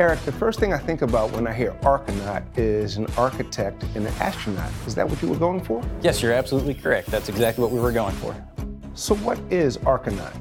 Eric, the first thing I think about when I hear Archinaut is an architect and an astronaut. Is that what you were going for? Yes, you're absolutely correct. That's exactly what we were going for. So, what is Archinaut?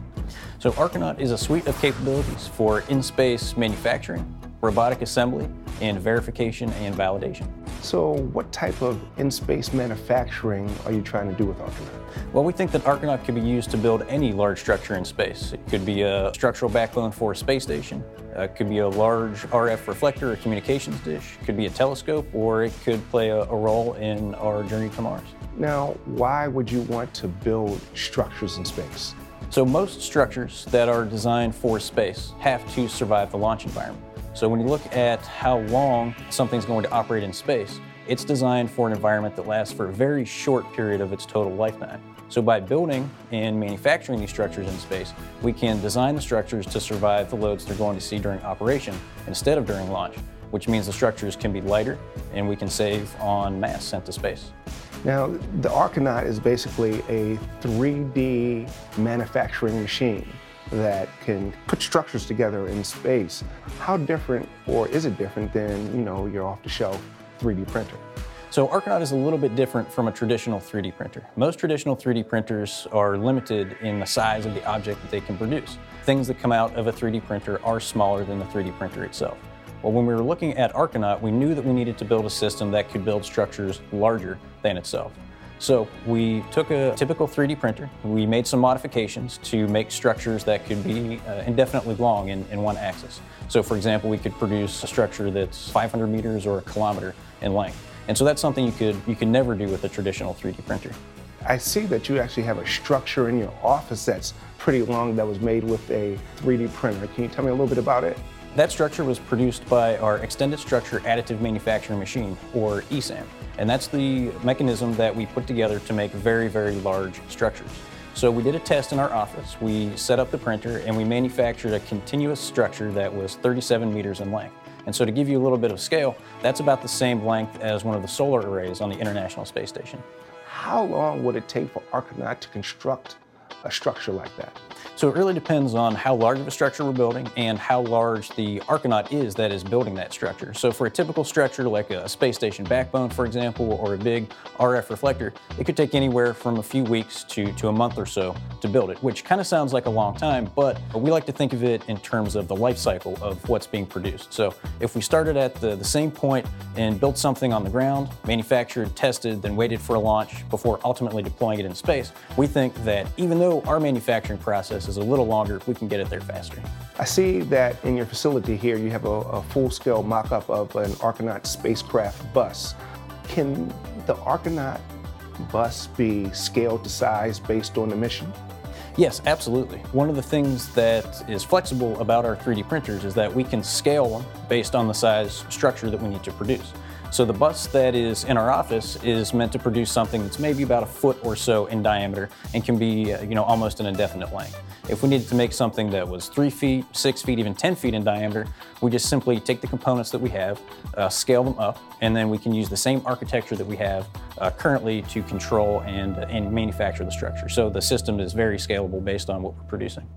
So, Archinaut is a suite of capabilities for in space manufacturing, robotic assembly, and verification and validation. So, what type of in space manufacturing are you trying to do with Archinaut? Well, we think that Archinaut could be used to build any large structure in space. It could be a structural backbone for a space station, uh, it could be a large RF reflector or communications dish, it could be a telescope, or it could play a, a role in our journey to Mars. Now, why would you want to build structures in space? So, most structures that are designed for space have to survive the launch environment. So, when you look at how long something's going to operate in space, it's designed for an environment that lasts for a very short period of its total lifetime. So by building and manufacturing these structures in space, we can design the structures to survive the loads they're going to see during operation instead of during launch, which means the structures can be lighter and we can save on mass sent to space. Now, the Archinaut is basically a 3D manufacturing machine that can put structures together in space. How different, or is it different than, you know, your off-the-shelf 3D printer. So Archinaut is a little bit different from a traditional 3D printer. Most traditional 3D printers are limited in the size of the object that they can produce. Things that come out of a 3D printer are smaller than the 3D printer itself. Well, when we were looking at Archinaut, we knew that we needed to build a system that could build structures larger than itself. So we took a typical 3D printer, we made some modifications to make structures that could be uh, indefinitely long in, in one axis. So for example, we could produce a structure that's 500 meters or a kilometer in length. And so that's something you could, you could never do with a traditional 3D printer. I see that you actually have a structure in your office that's pretty long that was made with a 3D printer. Can you tell me a little bit about it? That structure was produced by our Extended Structure Additive Manufacturing Machine, or ESAM. And that's the mechanism that we put together to make very, very large structures. So we did a test in our office. We set up the printer and we manufactured a continuous structure that was 37 meters in length. And so to give you a little bit of scale, that's about the same length as one of the solar arrays on the International Space Station. How long would it take for Archinaut to construct a structure like that? So it really depends on how large of a structure we're building and how large the Archinaut is that is building that structure. So for a typical structure like a space station backbone, for example, or a big RF reflector, it could take anywhere from a few weeks to, to a month or so to build it, which kind of sounds like a long time, but we like to think of it in terms of the life cycle of what's being produced. So if we started at the, the same point and built something on the ground, manufactured, tested, then waited for a launch before ultimately deploying it in space, we think that even though our manufacturing process is a little longer, if we can get it there faster. I see that in your facility here, you have a, a full-scale mock-up of an Archinaut spacecraft bus. Can the Archinaut bus be scaled to size based on the mission? Yes, absolutely. One of the things that is flexible about our 3D printers is that we can scale them based on the size structure that we need to produce. So the bus that is in our office is meant to produce something that's maybe about a foot or so in diameter and can be, uh, you know, almost an indefinite length. If we needed to make something that was three feet, six feet, even 10 feet in diameter, we just simply take the components that we have, uh, scale them up, and then we can use the same architecture that we have uh, currently to control and, and manufacture the structure. So the system is very scalable based on what we're producing.